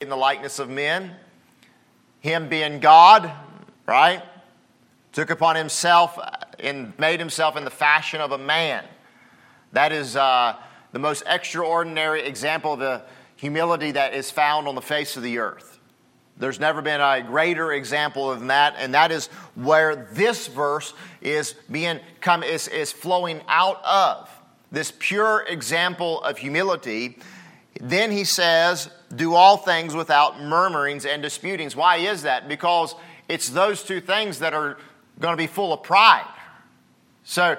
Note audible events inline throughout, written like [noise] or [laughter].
in the likeness of men. Him being God, right? Took upon himself and made himself in the fashion of a man. That is uh, the most extraordinary example of the humility that is found on the face of the earth. There's never been a greater example than that, and that is where this verse is being come is, is flowing out of this pure example of humility. Then he says, Do all things without murmurings and disputings. Why is that? Because it's those two things that are going to be full of pride. So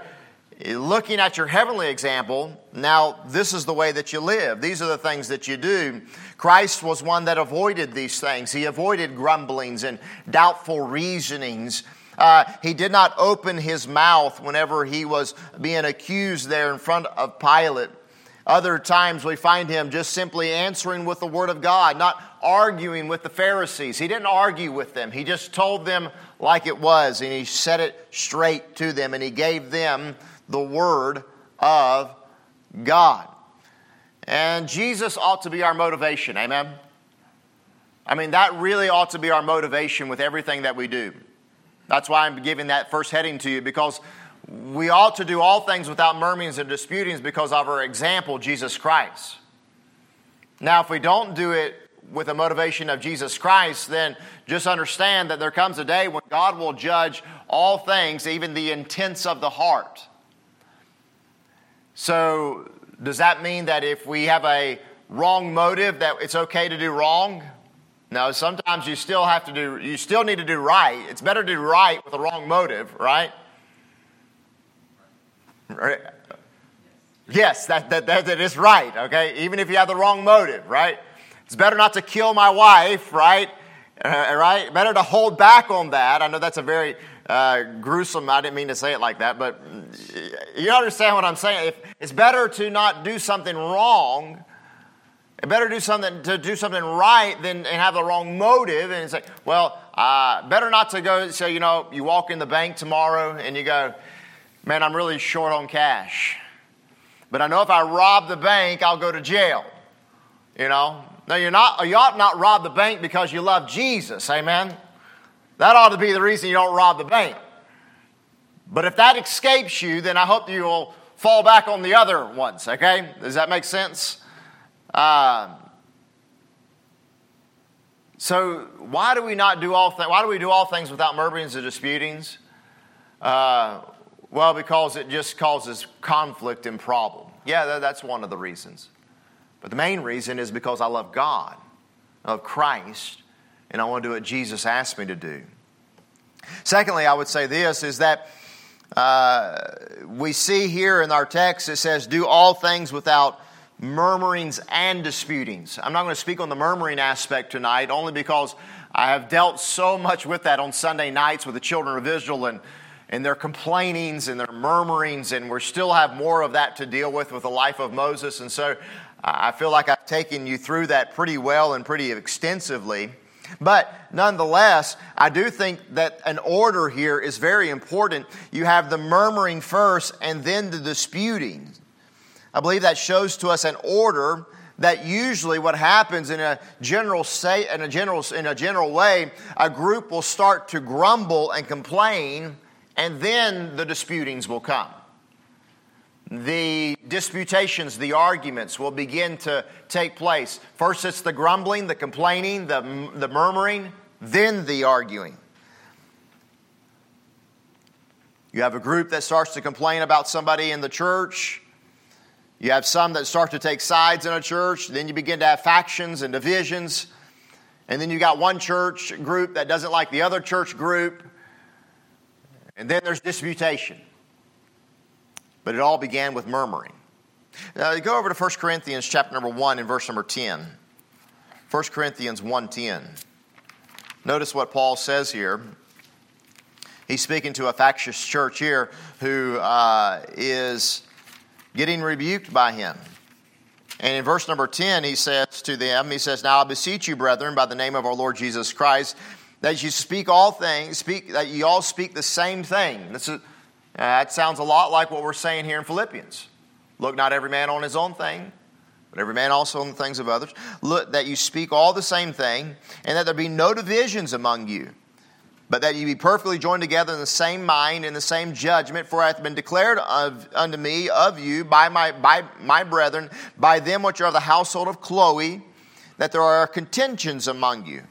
looking at your heavenly example, now this is the way that you live. These are the things that you do. Christ was one that avoided these things. He avoided grumblings and doubtful reasonings. Uh, he did not open his mouth whenever he was being accused there in front of Pilate. Other times we find him just simply answering with the Word of God, not arguing with the Pharisees. He didn't argue with them, he just told them like it was, and he said it straight to them, and he gave them the Word of God. And Jesus ought to be our motivation, amen? I mean, that really ought to be our motivation with everything that we do. That's why I'm giving that first heading to you, because we ought to do all things without murmurings and disputings because of our example, Jesus Christ. Now, if we don't do it with the motivation of Jesus Christ, then just understand that there comes a day when God will judge all things, even the intents of the heart. So, does that mean that if we have a wrong motive that it's okay to do wrong? No, sometimes you still have to do you still need to do right. It's better to do right with a wrong motive, right? Yes, that, that, that, that is right, okay? Even if you have the wrong motive, right? It's better not to kill my wife, right? Uh, right? Better to hold back on that. I know that's a very uh, gruesome. I didn't mean to say it like that, but you understand what I'm saying. If it's better to not do something wrong, it better do something to do something right than and have the wrong motive and say, well, uh, better not to go say, you know, you walk in the bank tomorrow and you go, man, I'm really short on cash, but I know if I rob the bank, I'll go to jail. You know, now you're not you ought not rob the bank because you love Jesus, amen. That ought to be the reason you don't rob the bank. But if that escapes you, then I hope you will fall back on the other ones, okay? Does that make sense? Uh, so why do we not do all things? Why do we do all things without murmurings and disputings? Uh, well, because it just causes conflict and problem. Yeah, that's one of the reasons. But the main reason is because I love God, I love Christ, and I want to do what Jesus asked me to do. Secondly, I would say this is that uh, we see here in our text it says, Do all things without murmurings and disputings. I'm not going to speak on the murmuring aspect tonight, only because I have dealt so much with that on Sunday nights with the children of Israel and, and their complainings and their murmurings, and we still have more of that to deal with with the life of Moses. And so I feel like I've taken you through that pretty well and pretty extensively. But nonetheless, I do think that an order here is very important. You have the murmuring first and then the disputing. I believe that shows to us an order that usually what happens in a general say in a general in a general way, a group will start to grumble and complain, and then the disputings will come the disputations, the arguments will begin to take place. First, it's the grumbling, the complaining, the, the murmuring, then the arguing. You have a group that starts to complain about somebody in the church. You have some that start to take sides in a church. Then you begin to have factions and divisions. And then you got one church group that doesn't like the other church group. And then there's disputation. But it all began with murmuring. Now, you go over to 1 Corinthians chapter number 1 and verse number 10. 1 Corinthians 1.10. Notice what Paul says here. He's speaking to a factious church here who uh, is getting rebuked by him. And in verse number 10, he says to them, he says, Now I beseech you, brethren, by the name of our Lord Jesus Christ, that you speak all things, speak that you all speak the same thing. This is, uh, that sounds a lot like what we're saying here in Philippians. Look not every man on his own thing, but every man also on the things of others. Look, that you speak all the same thing, and that there be no divisions among you, but that you be perfectly joined together in the same mind and the same judgment. For it hath been declared of, unto me of you by my, by my brethren, by them which are of the household of Chloe, that there are contentions among you.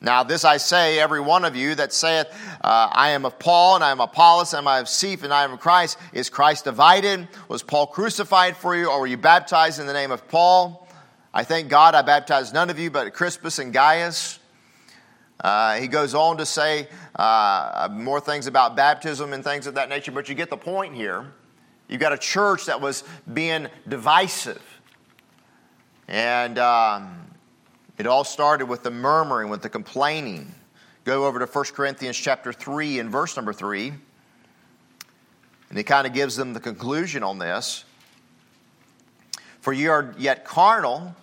Now, this I say, every one of you that saith, uh, I am of Paul, and I am Apollos, and I am of Cephas, and I am of Christ, is Christ divided? Was Paul crucified for you, or were you baptized in the name of Paul? I thank God I baptized none of you but Crispus and Gaius. Uh, he goes on to say uh, more things about baptism and things of that nature, but you get the point here. You've got a church that was being divisive. And. Um, it all started with the murmuring, with the complaining. Go over to 1 Corinthians chapter 3 and verse number 3. And he kind of gives them the conclusion on this. For ye are yet carnal,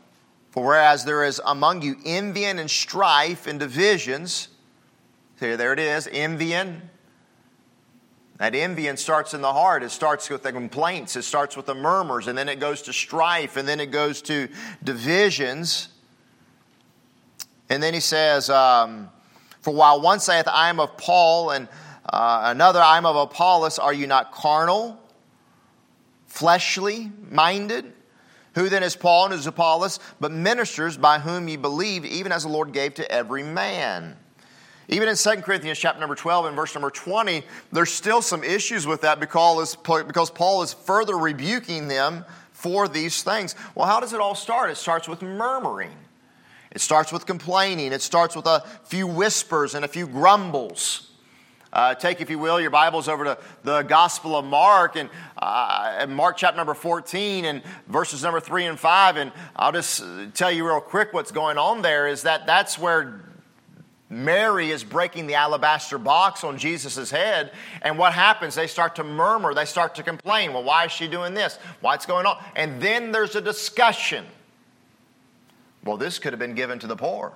for whereas there is among you envy and strife and divisions, see, there it is, envying. That envying starts in the heart. It starts with the complaints. It starts with the murmurs, and then it goes to strife, and then it goes to divisions. And then he says, um, For while one saith, I am of Paul, and uh, another, I am of Apollos, are you not carnal, fleshly minded? Who then is Paul and who is Apollos, but ministers by whom ye believed, even as the Lord gave to every man? Even in 2 Corinthians chapter number 12 and verse number 20, there's still some issues with that because, because Paul is further rebuking them for these things. Well, how does it all start? It starts with murmuring. It starts with complaining, it starts with a few whispers and a few grumbles. Uh, take, if you will, your Bibles over to the Gospel of Mark and uh, Mark chapter number 14 and verses number 3 and 5. And I'll just tell you real quick what's going on there is that that's where Mary is breaking the alabaster box on Jesus' head. And what happens? They start to murmur, they start to complain. Well, why is she doing this? What's going on? And then there's a discussion. Well, this could have been given to the poor.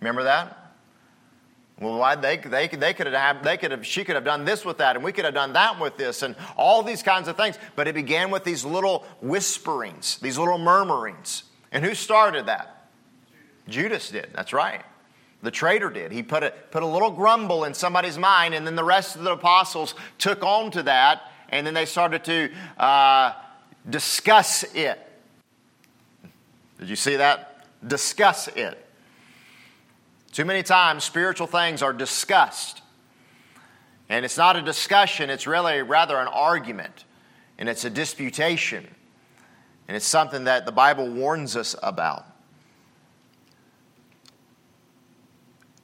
Remember that? Well, why they, they, they could have, they could have, she could have done this with that, and we could have done that with this, and all these kinds of things. But it began with these little whisperings, these little murmurings. And who started that? Judas did. That's right. The traitor did. He put a, put a little grumble in somebody's mind, and then the rest of the apostles took on to that, and then they started to uh, discuss it. Did you see that? Discuss it. Too many times, spiritual things are discussed. And it's not a discussion, it's really rather an argument. And it's a disputation. And it's something that the Bible warns us about.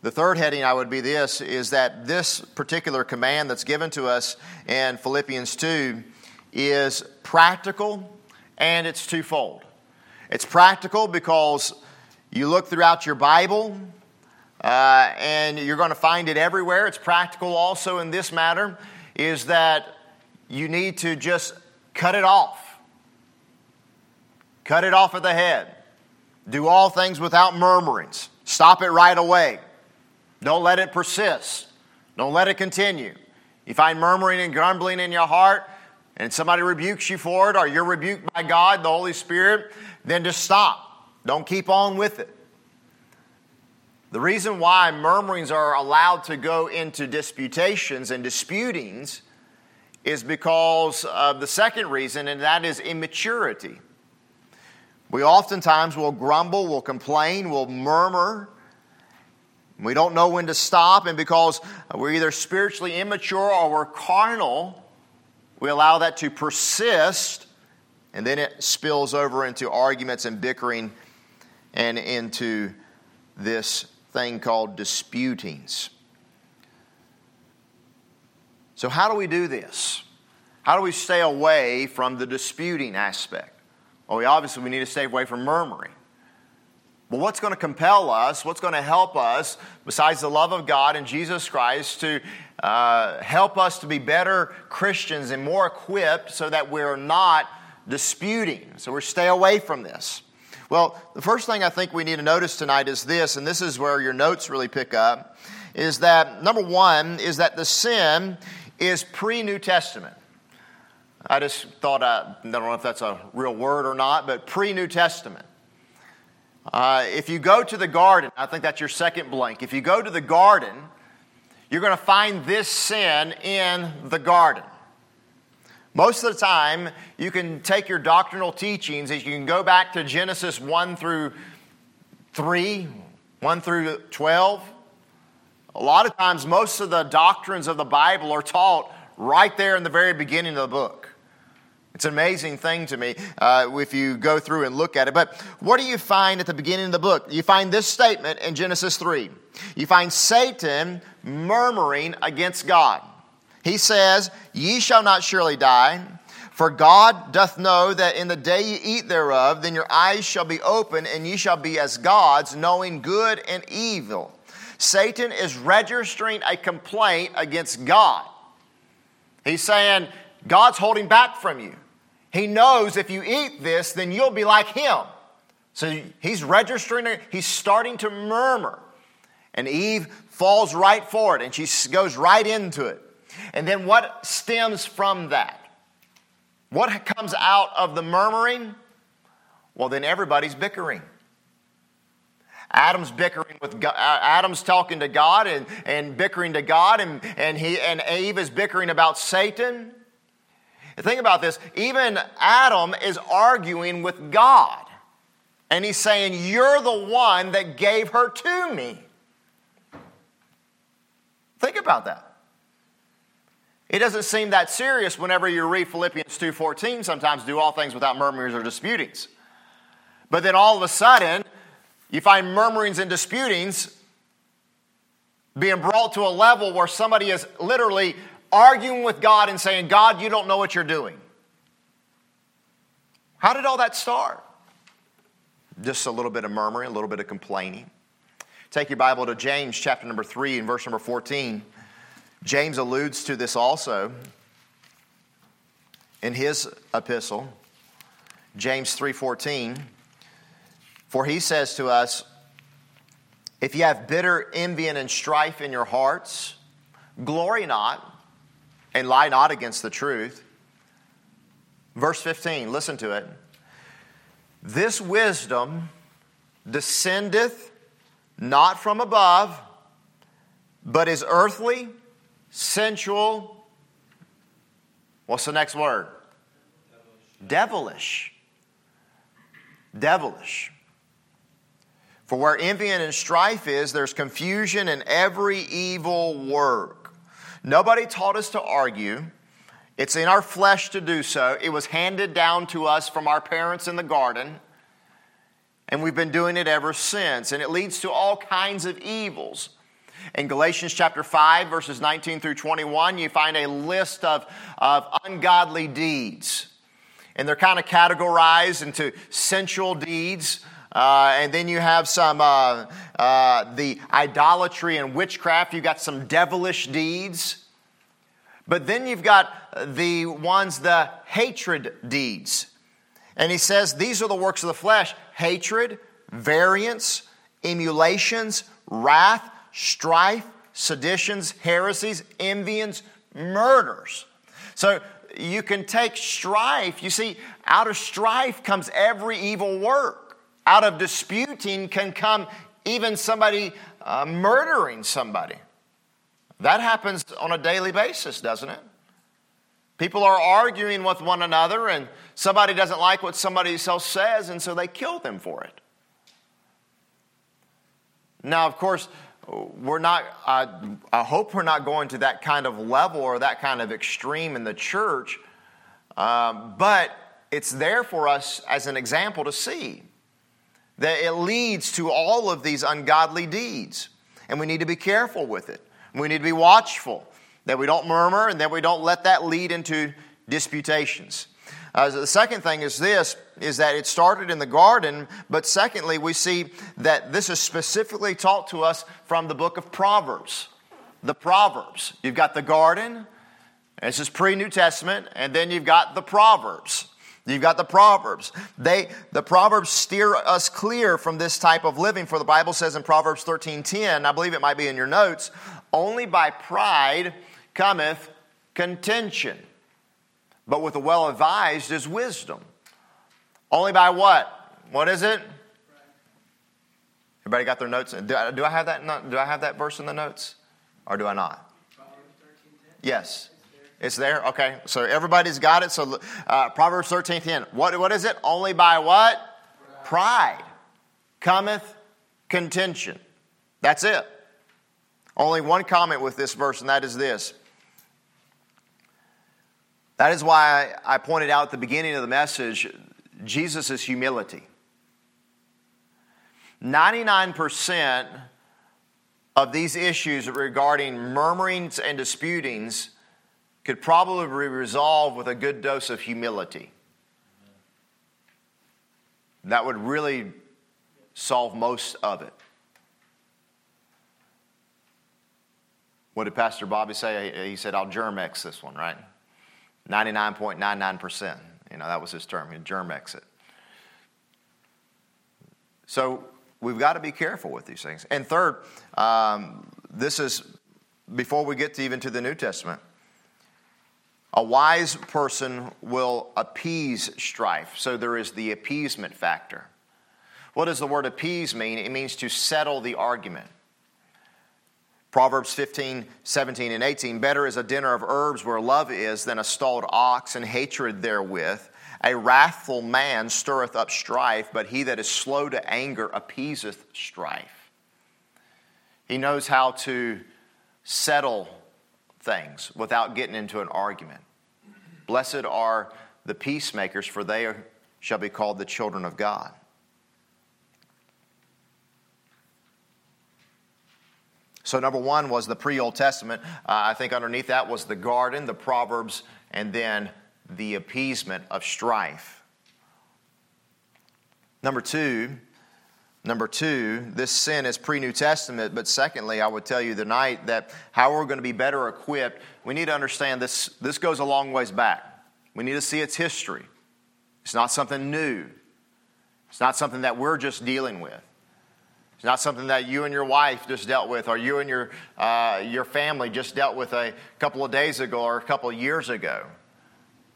The third heading I would be this is that this particular command that's given to us in Philippians 2 is practical and it's twofold. It's practical because you look throughout your Bible uh, and you're going to find it everywhere. It's practical also in this matter, is that you need to just cut it off. Cut it off at the head. Do all things without murmurings. Stop it right away. Don't let it persist. Don't let it continue. You find murmuring and grumbling in your heart, and somebody rebukes you for it, or you're rebuked by God, the Holy Spirit, then just stop. Don't keep on with it. The reason why murmurings are allowed to go into disputations and disputings is because of the second reason, and that is immaturity. We oftentimes will grumble, will complain, will murmur. We don't know when to stop, and because we're either spiritually immature or we're carnal, we allow that to persist and then it spills over into arguments and bickering and into this thing called disputings. So, how do we do this? How do we stay away from the disputing aspect? Well, we obviously we need to stay away from murmuring. But what's going to compel us? What's going to help us, besides the love of God and Jesus Christ, to uh, help us to be better Christians and more equipped so that we're not disputing. So we stay away from this. Well, the first thing I think we need to notice tonight is this, and this is where your notes really pick up, is that number one is that the sin is pre New Testament. I just thought, I, I don't know if that's a real word or not, but pre New Testament. Uh, if you go to the garden, I think that's your second blank. If you go to the garden, you're going to find this sin in the garden. Most of the time, you can take your doctrinal teachings, you can go back to Genesis 1 through 3, 1 through 12. A lot of times, most of the doctrines of the Bible are taught right there in the very beginning of the book. It's an amazing thing to me uh, if you go through and look at it. But what do you find at the beginning of the book? You find this statement in Genesis 3. You find Satan murmuring against God. He says, Ye shall not surely die. For God doth know that in the day ye eat thereof, then your eyes shall be open, and ye shall be as gods, knowing good and evil. Satan is registering a complaint against God. He's saying, God's holding back from you. He knows if you eat this, then you'll be like him. So he's registering, he's starting to murmur. And Eve falls right for it and she goes right into it. And then what stems from that? What comes out of the murmuring? Well, then everybody's bickering. Adam's bickering with God, uh, Adam's talking to God and, and bickering to God, and, and, he, and Eve is bickering about Satan. Think about this. Even Adam is arguing with God. And he's saying, You're the one that gave her to me. Think about that. It doesn't seem that serious whenever you read Philippians 2:14 sometimes do all things without murmurings or disputings. But then all of a sudden, you find murmurings and disputings being brought to a level where somebody is literally arguing with God and saying, God, you don't know what you're doing. How did all that start? Just a little bit of murmuring, a little bit of complaining. Take your Bible to James chapter number 3 and verse number 14. James alludes to this also in his epistle. James 3:14 For he says to us, if you have bitter envy and strife in your hearts, glory not and lie not against the truth. Verse 15, listen to it. This wisdom descendeth not from above, but is earthly, sensual. What's the next word? Devilish. Devilish. For where envy and strife is, there's confusion in every evil work. Nobody taught us to argue. It's in our flesh to do so. It was handed down to us from our parents in the garden, and we've been doing it ever since. And it leads to all kinds of evils. In Galatians chapter 5, verses 19 through 21, you find a list of, of ungodly deeds. And they're kind of categorized into sensual deeds, uh, and then you have some uh, uh, the idolatry and witchcraft. You've got some devilish deeds. But then you've got the ones, the hatred deeds. And he says these are the works of the flesh hatred, variance, emulations, wrath, strife, seditions, heresies, envyings, murders. So you can take strife. You see, out of strife comes every evil work out of disputing can come even somebody uh, murdering somebody. That happens on a daily basis, doesn't it? People are arguing with one another, and somebody doesn't like what somebody else says, and so they kill them for it. Now, of course, we're not, I, I hope we're not going to that kind of level or that kind of extreme in the church, um, but it's there for us as an example to see that it leads to all of these ungodly deeds. And we need to be careful with it. We need to be watchful that we don't murmur and that we don't let that lead into disputations. Uh, the second thing is this is that it started in the garden, but secondly, we see that this is specifically taught to us from the book of Proverbs. The Proverbs. You've got the garden, this is pre New Testament, and then you've got the Proverbs. You've got the Proverbs. They, the Proverbs steer us clear from this type of living, for the Bible says in Proverbs 13:10, I believe it might be in your notes, only by pride cometh contention. But with the well advised is wisdom. Only by what? What is it? Everybody got their notes? Do I, do I have that? Do I have that verse in the notes, or do I not? Yes. It's there? Okay. So everybody's got it. So uh, Proverbs 13 10. What, what is it? Only by what? Pride cometh contention. That's it. Only one comment with this verse, and that is this. That is why I pointed out at the beginning of the message Jesus' humility. 99% of these issues regarding murmurings and disputings could probably be resolved with a good dose of humility. That would really solve most of it. What did Pastor Bobby say? He said, I'll Germ-X this one, right? 99.99%. You know, that was his term. He Germ-X it. So we've got to be careful with these things. And third, um, this is before we get to even to the New Testament. A wise person will appease strife. So there is the appeasement factor. What does the word appease mean? It means to settle the argument. Proverbs 15, 17, and 18 Better is a dinner of herbs where love is than a stalled ox and hatred therewith. A wrathful man stirreth up strife, but he that is slow to anger appeaseth strife. He knows how to settle things without getting into an argument. Blessed are the peacemakers, for they shall be called the children of God. So, number one was the pre Old Testament. Uh, I think underneath that was the garden, the Proverbs, and then the appeasement of strife. Number two, Number two, this sin is pre New Testament, but secondly, I would tell you tonight that how we're going to be better equipped, we need to understand this, this goes a long ways back. We need to see its history. It's not something new, it's not something that we're just dealing with. It's not something that you and your wife just dealt with, or you and your, uh, your family just dealt with a couple of days ago or a couple of years ago.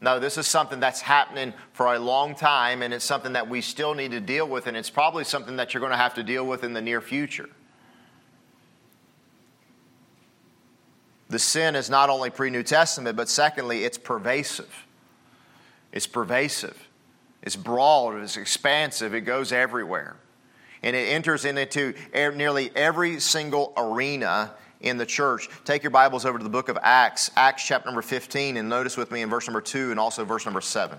No, this is something that's happening for a long time, and it's something that we still need to deal with, and it's probably something that you're going to have to deal with in the near future. The sin is not only pre New Testament, but secondly, it's pervasive. It's pervasive, it's broad, it's expansive, it goes everywhere and it enters into nearly every single arena in the church. Take your Bibles over to the book of Acts, Acts chapter number 15, and notice with me in verse number 2 and also verse number 7.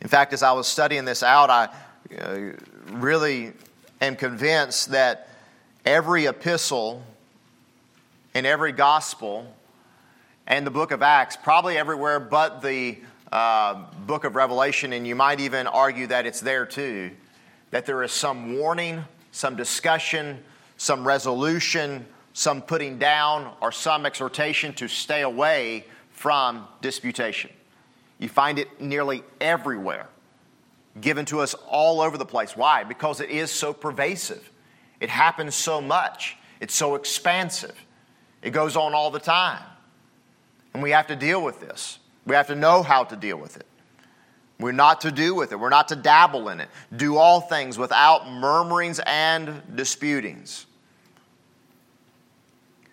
In fact, as I was studying this out, I uh, really am convinced that every epistle and every gospel and the book of Acts, probably everywhere but the uh, book of Revelation, and you might even argue that it's there too, that there is some warning, some discussion, some resolution, some putting down, or some exhortation to stay away from disputation. You find it nearly everywhere, given to us all over the place. Why? Because it is so pervasive. It happens so much. It's so expansive. It goes on all the time. And we have to deal with this. We have to know how to deal with it. We're not to do with it. We're not to dabble in it. Do all things without murmurings and disputings.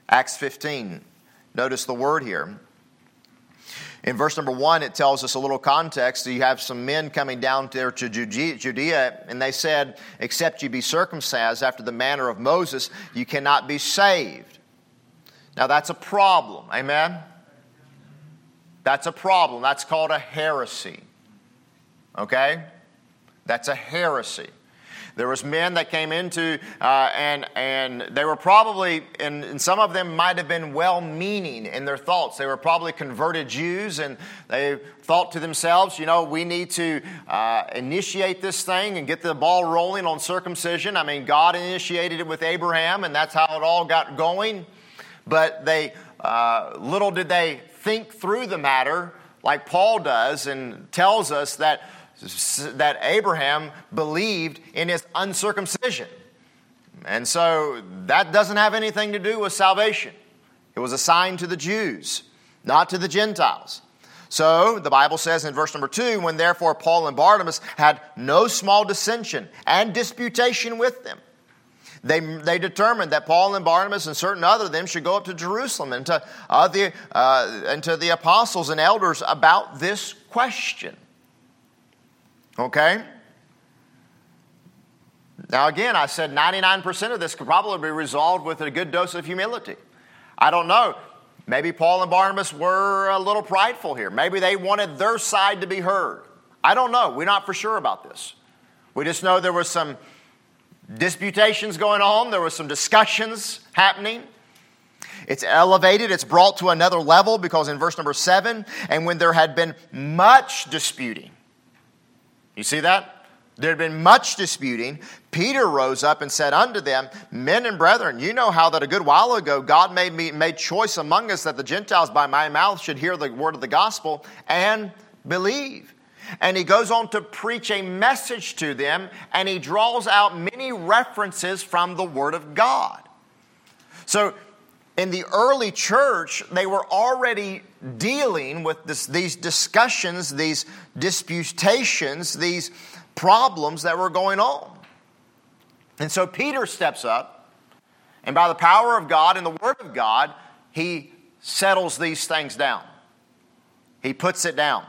Acts 15. Notice the word here. In verse number one, it tells us a little context. You have some men coming down there to Judea, and they said, Except you be circumcised after the manner of Moses, you cannot be saved. Now that's a problem. Amen? That's a problem. That's called a heresy. Okay? That's a heresy. There was men that came into, uh, and, and they were probably, and, and some of them might have been well-meaning in their thoughts. They were probably converted Jews, and they thought to themselves, you know, we need to uh, initiate this thing and get the ball rolling on circumcision. I mean, God initiated it with Abraham, and that's how it all got going. But they, uh, little did they think through the matter like Paul does and tells us that, that Abraham believed in his uncircumcision. And so that doesn't have anything to do with salvation. It was a sign to the Jews. not to the Gentiles. So the Bible says in verse number two, when therefore Paul and Barnabas had no small dissension and disputation with them, they, they determined that Paul and Barnabas and certain other of them should go up to Jerusalem and to, uh, the, uh, and to the apostles and elders about this question. Okay? Now, again, I said 99% of this could probably be resolved with a good dose of humility. I don't know. Maybe Paul and Barnabas were a little prideful here. Maybe they wanted their side to be heard. I don't know. We're not for sure about this. We just know there was some disputations going on, there was some discussions happening. It's elevated, it's brought to another level because in verse number seven, and when there had been much disputing, you see that? There had been much disputing. Peter rose up and said unto them, Men and brethren, you know how that a good while ago God made, me, made choice among us that the Gentiles by my mouth should hear the word of the gospel and believe. And he goes on to preach a message to them, and he draws out many references from the Word of God. So, in the early church, they were already dealing with this, these discussions, these disputations, these problems that were going on. And so Peter steps up, and by the power of God and the Word of God, he settles these things down. He puts it down.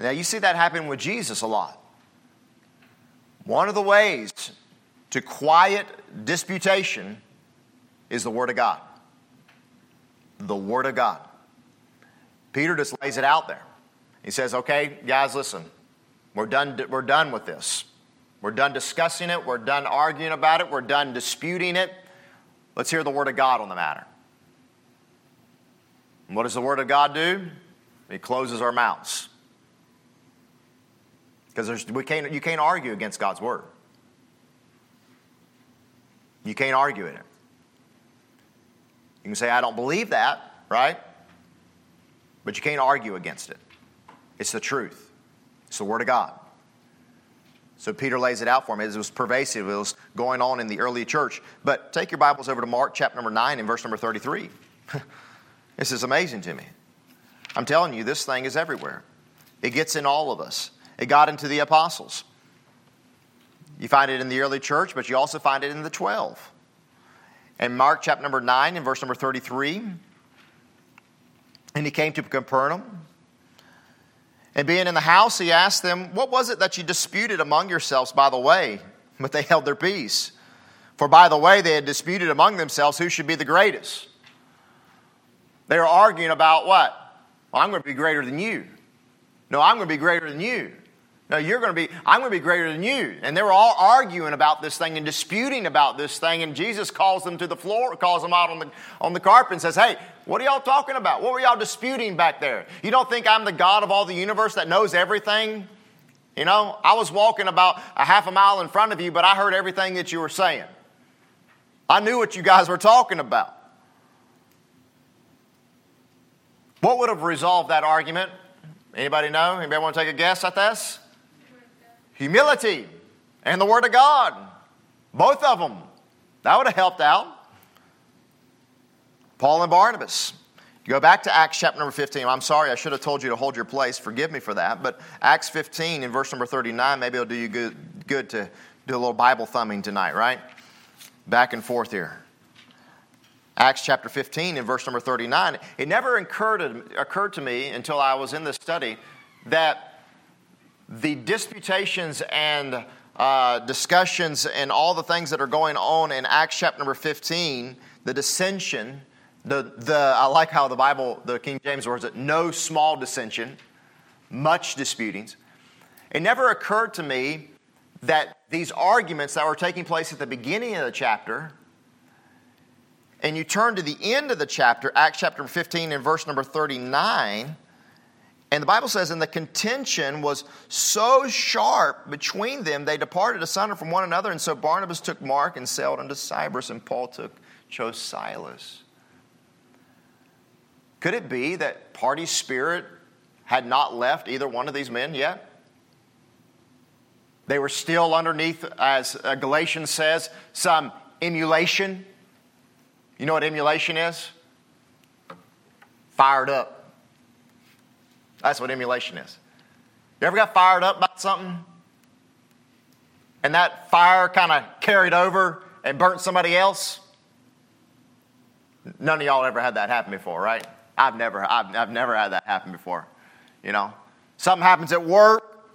Now, you see that happen with Jesus a lot. One of the ways to quiet disputation is the Word of God. The Word of God. Peter just lays it out there. He says, okay, guys, listen, we're done, we're done with this. We're done discussing it. We're done arguing about it. We're done disputing it. Let's hear the Word of God on the matter. And what does the Word of God do? It closes our mouths. Because we can't, you can't argue against God's Word. You can't argue it. You can say, I don't believe that, right? But you can't argue against it. It's the truth, it's the Word of God. So Peter lays it out for me. It was pervasive. It was going on in the early church. But take your Bibles over to Mark chapter number 9 and verse number 33. [laughs] this is amazing to me. I'm telling you, this thing is everywhere. It gets in all of us. It got into the apostles. You find it in the early church, but you also find it in the 12. In Mark chapter number 9 and verse number 33. And he came to Capernaum. And being in the house, he asked them, What was it that you disputed among yourselves by the way? But they held their peace. For by the way, they had disputed among themselves who should be the greatest. They were arguing about what? Well, I'm going to be greater than you. No, I'm going to be greater than you. No, you're going to be, I'm going to be greater than you. And they were all arguing about this thing and disputing about this thing. And Jesus calls them to the floor, calls them out on the, on the carpet and says, Hey, what are y'all talking about? What were y'all disputing back there? You don't think I'm the God of all the universe that knows everything? You know, I was walking about a half a mile in front of you, but I heard everything that you were saying. I knew what you guys were talking about. What would have resolved that argument? Anybody know? Anybody want to take a guess at this? Humility and the Word of God. Both of them. That would have helped out. Paul and Barnabas. go back to Acts chapter number 15. I'm sorry, I should have told you to hold your place. Forgive me for that. But Acts 15 in verse number 39, maybe it'll do you good, good to do a little Bible thumbing tonight, right? Back and forth here. Acts chapter 15 in verse number 39. It never occurred, occurred to me until I was in this study that the disputations and uh, discussions and all the things that are going on in Acts chapter number 15, the dissension, the, the, I like how the Bible, the King James words it, no small dissension, much disputings. It never occurred to me that these arguments that were taking place at the beginning of the chapter, and you turn to the end of the chapter, Acts chapter 15 and verse number 39, and the Bible says, and the contention was so sharp between them, they departed asunder from one another. And so Barnabas took Mark and sailed unto Cyprus, and Paul took, chose Silas. Could it be that party spirit had not left either one of these men yet? They were still underneath, as Galatians says, some emulation. You know what emulation is? fired up. That's what emulation is. You ever got fired up about something? And that fire kind of carried over and burnt somebody else? None of y'all ever had that happen before, right? I've never, I've, I've never had that happen before. You know, something happens at work,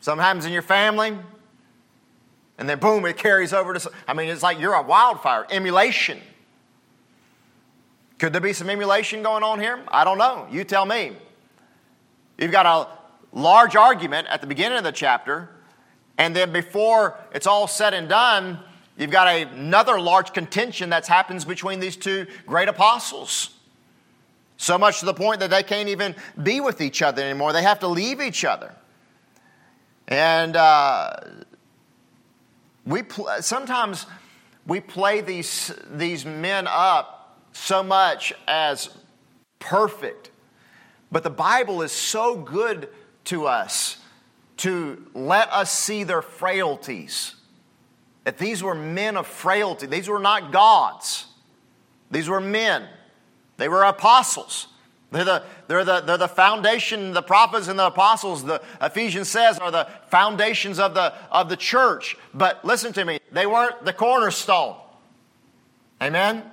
something happens in your family, and then boom, it carries over to. I mean, it's like you're a wildfire. Emulation. Could there be some emulation going on here? I don't know. You tell me. You've got a large argument at the beginning of the chapter, and then before it's all said and done, you've got another large contention that happens between these two great apostles. So much to the point that they can't even be with each other anymore. They have to leave each other. And uh, we pl- sometimes we play these, these men up so much as perfect. But the Bible is so good to us to let us see their frailties. That these were men of frailty. These were not gods. These were men. They were apostles. They're the, they're, the, they're the foundation, the prophets and the apostles, the Ephesians says, are the foundations of the, of the church. But listen to me, they weren't the cornerstone. Amen? [laughs]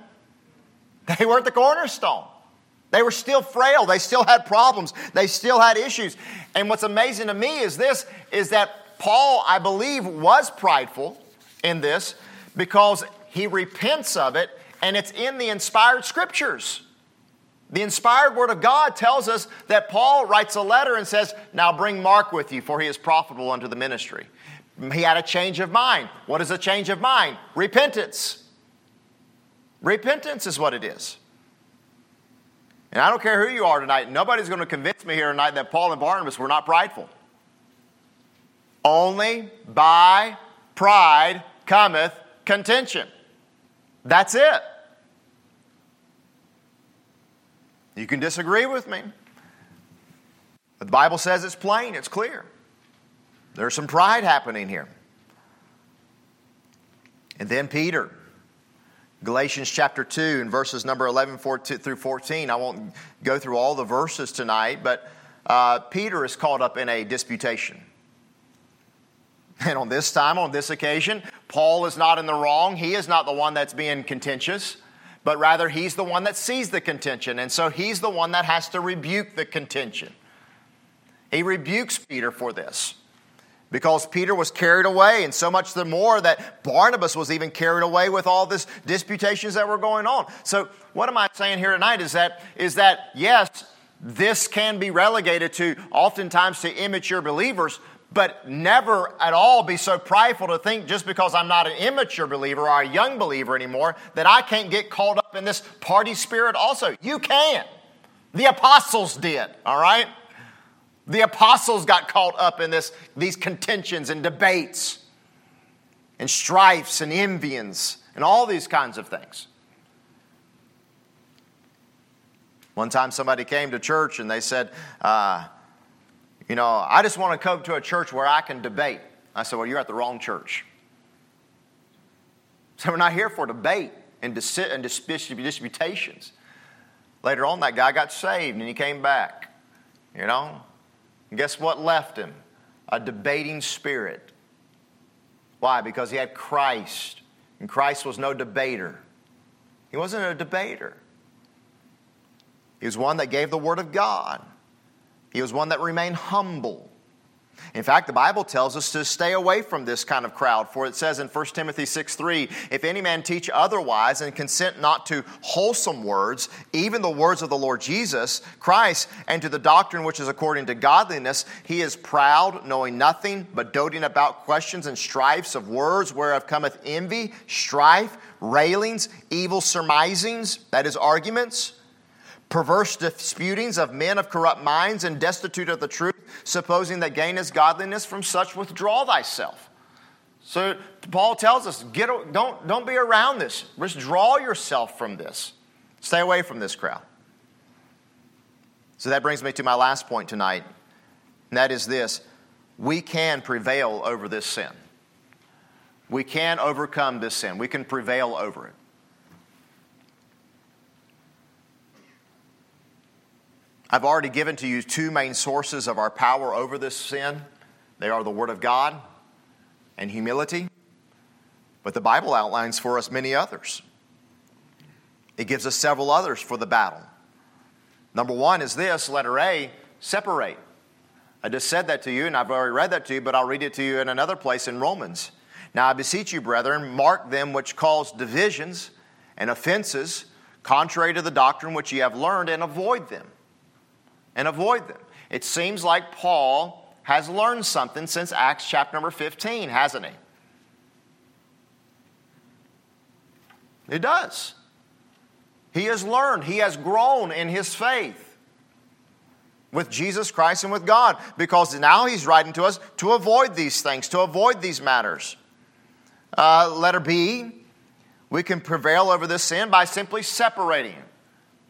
They weren't the cornerstone. They were still frail. They still had problems. They still had issues. And what's amazing to me is this is that Paul, I believe, was prideful in this because he repents of it and it's in the inspired scriptures. The inspired word of God tells us that Paul writes a letter and says, Now bring Mark with you, for he is profitable unto the ministry. He had a change of mind. What is a change of mind? Repentance. Repentance is what it is. And I don't care who you are tonight, nobody's going to convince me here tonight that Paul and Barnabas were not prideful. Only by pride cometh contention. That's it. You can disagree with me. But the Bible says it's plain, it's clear. There's some pride happening here. And then Peter, Galatians chapter 2 and verses number 11 through 14. I won't go through all the verses tonight, but uh, Peter is caught up in a disputation. [laughs] And on this time, on this occasion, Paul is not in the wrong. He is not the one that's being contentious but rather he's the one that sees the contention. And so he's the one that has to rebuke the contention. He rebukes Peter for this because Peter was carried away, and so much the more that Barnabas was even carried away with all this disputations that were going on. So, what am I saying here tonight is that, is that yes, this can be relegated to oftentimes to immature believers, but never at all be so prideful to think just because I'm not an immature believer or a young believer anymore that I can't get caught up in this party spirit also. You can. The apostles did, all right? The apostles got caught up in this, these contentions and debates and strifes and envyings and all these kinds of things. One time somebody came to church and they said, uh, you know, I just want to come to a church where I can debate. I said, Well, you're at the wrong church. So we're not here for debate and, dis- and disputations. Later on, that guy got saved and he came back. You know? And guess what left him? A debating spirit. Why? Because he had Christ. And Christ was no debater. He wasn't a debater. He was one that gave the Word of God. He was one that remained humble. In fact, the Bible tells us to stay away from this kind of crowd, for it says in 1 Timothy 6 3, if any man teach otherwise and consent not to wholesome words, even the words of the Lord Jesus Christ, and to the doctrine which is according to godliness, he is proud, knowing nothing, but doting about questions and strifes of words, whereof cometh envy, strife, railings, evil surmisings, that is, arguments perverse disputings of men of corrupt minds and destitute of the truth, supposing that gain is godliness, from such withdraw thyself. So Paul tells us, get, don't, don't be around this. Withdraw yourself from this. Stay away from this crowd. So that brings me to my last point tonight, and that is this we can prevail over this sin. We can overcome this sin. We can prevail over it. I've already given to you two main sources of our power over this sin. They are the Word of God and humility. But the Bible outlines for us many others. It gives us several others for the battle. Number one is this letter A separate. I just said that to you, and I've already read that to you, but I'll read it to you in another place in Romans. Now I beseech you, brethren, mark them which cause divisions and offenses contrary to the doctrine which ye have learned, and avoid them. And avoid them. It seems like Paul has learned something since Acts chapter number 15, hasn't he? It does. He has learned, he has grown in his faith with Jesus Christ and with God because now he's writing to us to avoid these things, to avoid these matters. Uh, letter B, we can prevail over this sin by simply separating,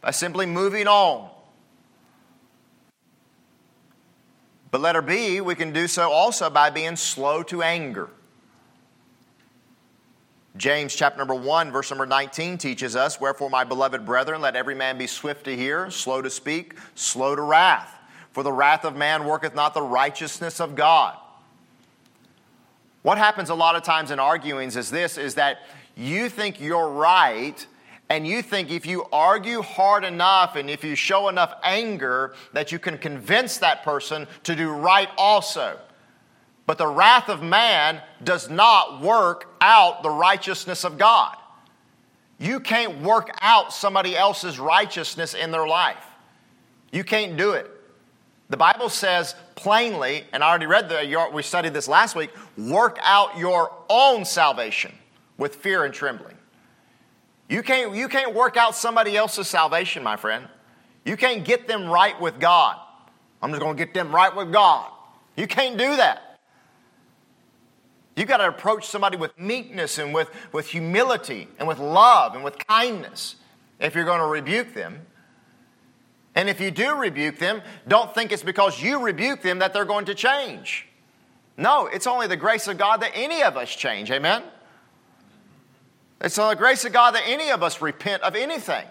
by simply moving on. But letter B, we can do so also by being slow to anger. James chapter number 1, verse number 19 teaches us, Wherefore, my beloved brethren, let every man be swift to hear, slow to speak, slow to wrath. For the wrath of man worketh not the righteousness of God. What happens a lot of times in arguings is this is that you think you're right, and you think if you argue hard enough and if you show enough anger that you can convince that person to do right also. But the wrath of man does not work out the righteousness of God. You can't work out somebody else's righteousness in their life. You can't do it. The Bible says plainly, and I already read the, we studied this last week work out your own salvation with fear and trembling. You can't, you can't work out somebody else's salvation, my friend. You can't get them right with God. I'm just going to get them right with God. You can't do that. You've got to approach somebody with meekness and with, with humility and with love and with kindness if you're going to rebuke them. And if you do rebuke them, don't think it's because you rebuke them that they're going to change. No, it's only the grace of God that any of us change. Amen? It's on the grace of God that any of us repent of anything.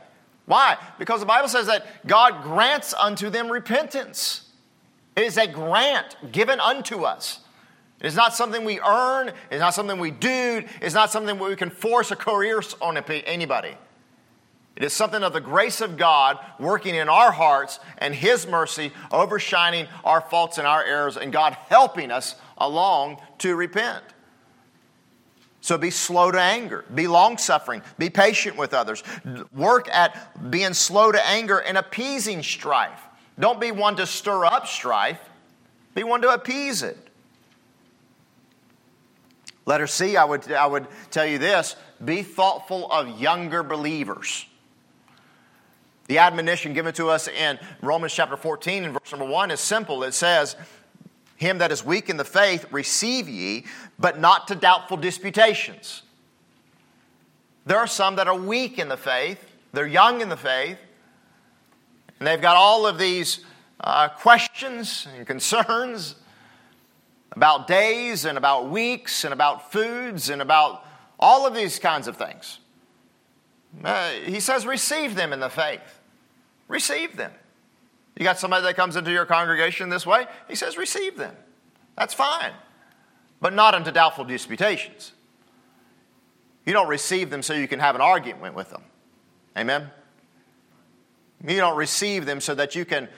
Why? Because the Bible says that God grants unto them repentance. It is a grant given unto us. It is not something we earn. It's not something we do. It's not something we can force a career on anybody. It is something of the grace of God working in our hearts and His mercy overshining our faults and our errors, and God helping us along to repent. So be slow to anger, be long suffering, be patient with others. Work at being slow to anger and appeasing strife. Don't be one to stir up strife, be one to appease it. Letter C, I would, I would tell you this be thoughtful of younger believers. The admonition given to us in Romans chapter 14 and verse number 1 is simple. It says, Him that is weak in the faith receive ye, but not to doubtful disputations. There are some that are weak in the faith, they're young in the faith, and they've got all of these uh, questions and concerns about days and about weeks and about foods and about all of these kinds of things. Uh, he says, receive them in the faith. Receive them. You got somebody that comes into your congregation this way, he says, receive them. That's fine, but not unto doubtful disputations. You don't receive them so you can have an argument with them. Amen? You don't receive them so that you can,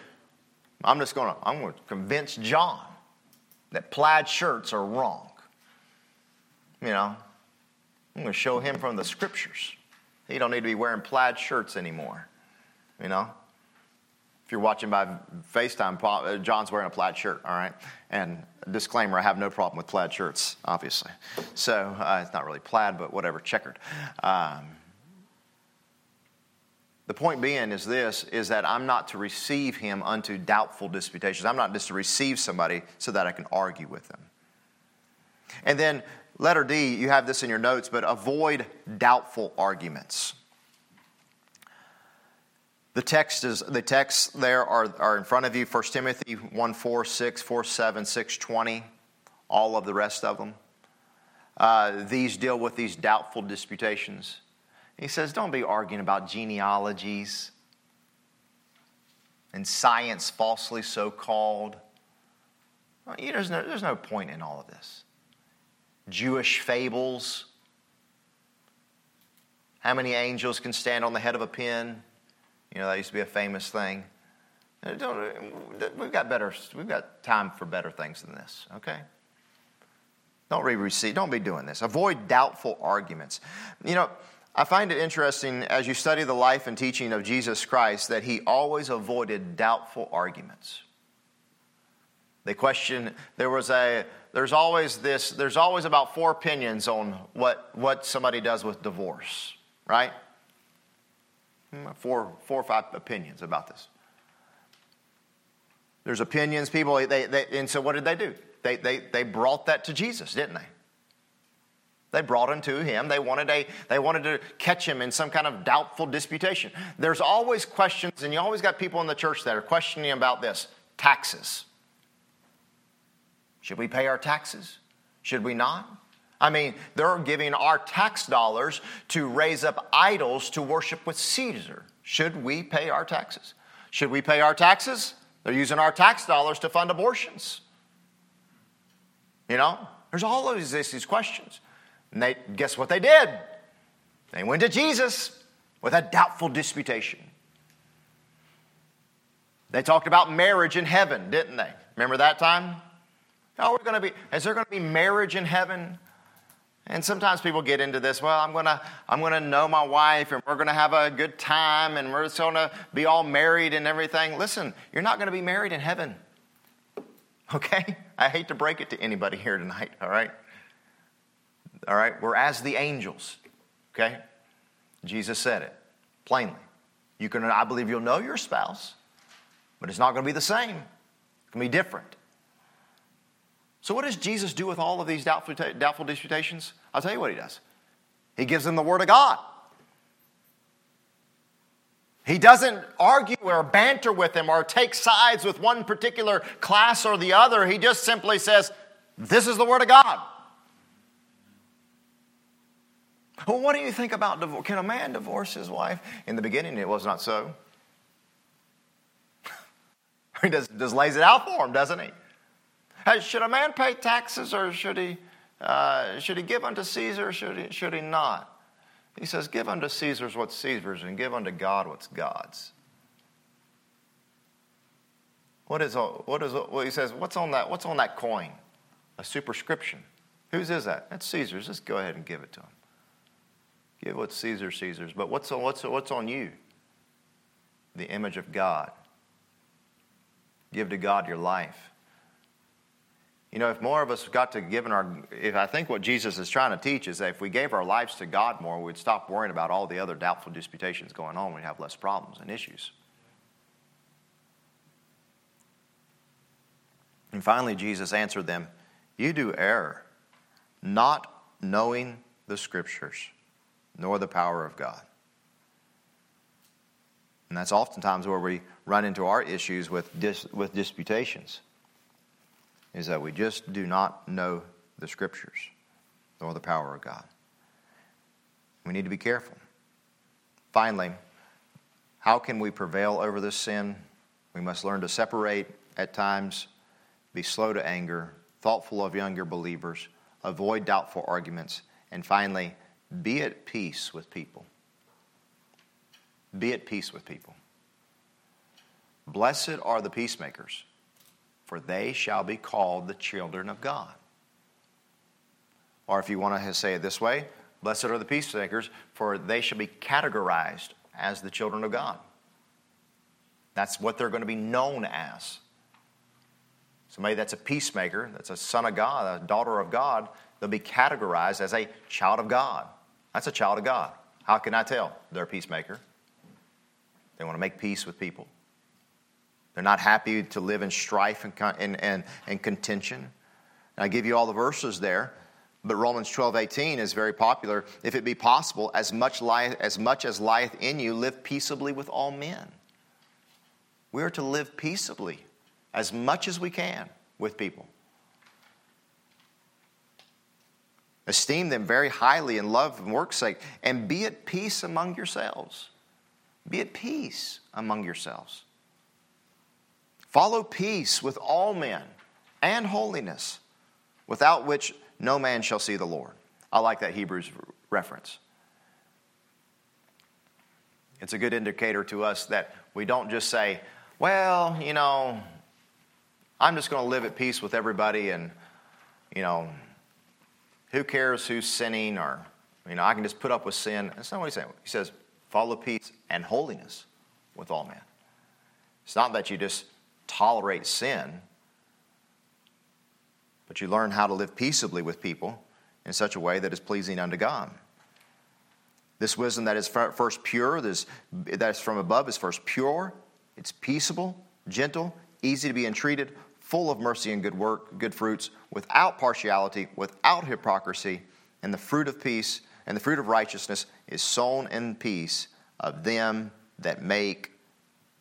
I'm just going to, I'm going to convince John that plaid shirts are wrong. You know, I'm going to show him from the scriptures. He don't need to be wearing plaid shirts anymore. You know, if you're watching by FaceTime, uh, John's wearing a plaid shirt. All right, and disclaimer: I have no problem with plaid shirts, obviously. So uh, it's not really plaid, but whatever, checkered. Um, the point being is this is that I'm not to receive him unto doubtful disputations. I'm not just to receive somebody so that I can argue with them. And then letter D, you have this in your notes, but avoid doubtful arguments. The text is the texts there are, are in front of you, 1 Timothy 1 4, 6, 4, 7, 6, 20, all of the rest of them. Uh, these deal with these doubtful disputations. He says, don't be arguing about genealogies. and science falsely so called. There's, no, there's no point in all of this. Jewish fables. How many angels can stand on the head of a pin? You know, that used to be a famous thing. We've got better, we've got time for better things than this, okay? Don't be receive, don't be doing this. Avoid doubtful arguments. You know, I find it interesting as you study the life and teaching of Jesus Christ that he always avoided doubtful arguments. They question, there was a, there's always this, there's always about four opinions on what, what somebody does with divorce, right? Four, four or five opinions about this. There's opinions, people, they, they, and so what did they do? They, they, they brought that to Jesus, didn't they? They brought him to him. They wanted, a, they wanted to catch him in some kind of doubtful disputation. There's always questions, and you always got people in the church that are questioning about this taxes. Should we pay our taxes? Should we not? I mean, they're giving our tax dollars to raise up idols to worship with Caesar. Should we pay our taxes? Should we pay our taxes? They're using our tax dollars to fund abortions. You know, there's all of these, these questions. And they, guess what they did? They went to Jesus with a doubtful disputation. They talked about marriage in heaven, didn't they? Remember that time? Oh, we're going to be, is there going to be marriage in heaven? And sometimes people get into this, well, I'm to I'm to know my wife and we're to have a good time and we're to be all married and everything. Listen, you're not to be married in heaven. Okay? [laughs] I hate to break it to anybody here tonight, all right? All right, we're as the angels. Okay? Jesus said it plainly. You can, I believe you'll know your spouse, but it's not to be the same. Going to be different. So, what does Jesus do with all of these doubtful, doubtful disputations? I'll tell you what he does. He gives them the Word of God. He doesn't argue or banter with them or take sides with one particular class or the other. He just simply says, This is the Word of God. Well, what do you think about divorce? Can a man divorce his wife? In the beginning, it was not so. [laughs] he just, just lays it out for him, doesn't he? Should a man pay taxes or should he, uh, should he give unto Caesar or should he, should he not? He says, Give unto Caesar's what's Caesar's and give unto God what's God's. What is, what is, well, he says, what's on that, what's on that coin? A superscription. Whose is that? That's Caesar's. Just go ahead and give it to him. Give what's Caesar Caesar's. But what's on, what's, what's on you? The image of God. Give to God your life. You know, if more of us got to giving our, if I think what Jesus is trying to teach is that if we gave our lives to God more, we'd stop worrying about all the other doubtful disputations going on. We'd have less problems and issues. And finally, Jesus answered them, You do err, not knowing the Scriptures nor the power of God. And that's oftentimes where we run into our issues with, dis, with disputations, is that we just do not know the Scriptures nor the power of God. We need to be careful. Finally, how can we prevail over this sin? We must learn to separate at times, be slow to anger, thoughtful of younger believers, avoid doubtful arguments, and finally, be at peace with people. Be at peace with people. Blessed are the peacemakers, for they shall be called the children of God. Or if you want to say it this way, blessed are the peacemakers, for they shall be categorized as the children of God. That's what they're going to be known as. Somebody that's a peacemaker, that's a son of God, a daughter of God, they'll be categorized as a child of God. That's a child of God. How can I tell? They're a peacemaker. They want to make peace with people. They're not happy to live in strife and, and, and, and contention. I give you all the verses there, but Romans 12, 18 is very popular. If it be possible, as much, lieth, as much as lieth in you, live peaceably with all men. We are to live peaceably as much as we can with people. Esteem them very highly in love and work's sake, and be at peace among yourselves. Be at peace among yourselves. Follow peace with all men and holiness, without which no man shall see the Lord. I like that Hebrews reference. It's a good indicator to us that we don't just say, well, you know, I'm just going to live at peace with everybody and, you know, who cares who's sinning or, you know, I can just put up with sin. That's not what he's saying. He says, follow peace and holiness with all men. It's not that you just tolerate sin, but you learn how to live peaceably with people in such a way that is pleasing unto God. This wisdom that is first pure, this, that is from above, is first pure, it's peaceable, gentle, easy to be entreated, full of mercy and good work, good fruits, without partiality, without hypocrisy, and the fruit of peace and the fruit of righteousness is sown in peace of them that make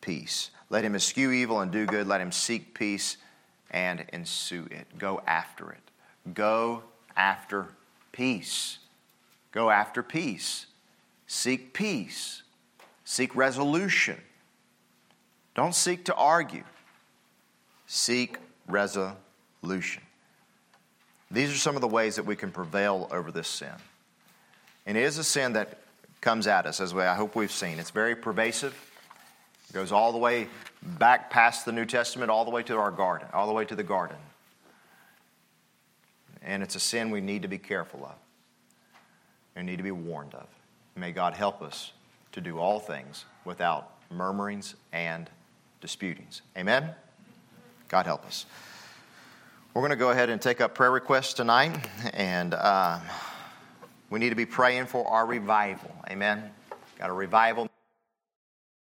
peace. Let him eschew evil and do good. Let him seek peace and ensue it. Go after it. Go after peace. Go after peace. Seek peace. Seek resolution. Don't seek to argue. Seek resolution. These are some of the ways that we can prevail over this sin. And it is a sin that comes at us, as we, I hope we've seen. It's very pervasive. Goes all the way back past the New Testament, all the way to our garden, all the way to the garden. And it's a sin we need to be careful of. We need to be warned of. May God help us to do all things without murmurings and disputings. Amen? God help us. We're going to go ahead and take up prayer requests tonight, and uh, we need to be praying for our revival. Amen? Got a revival.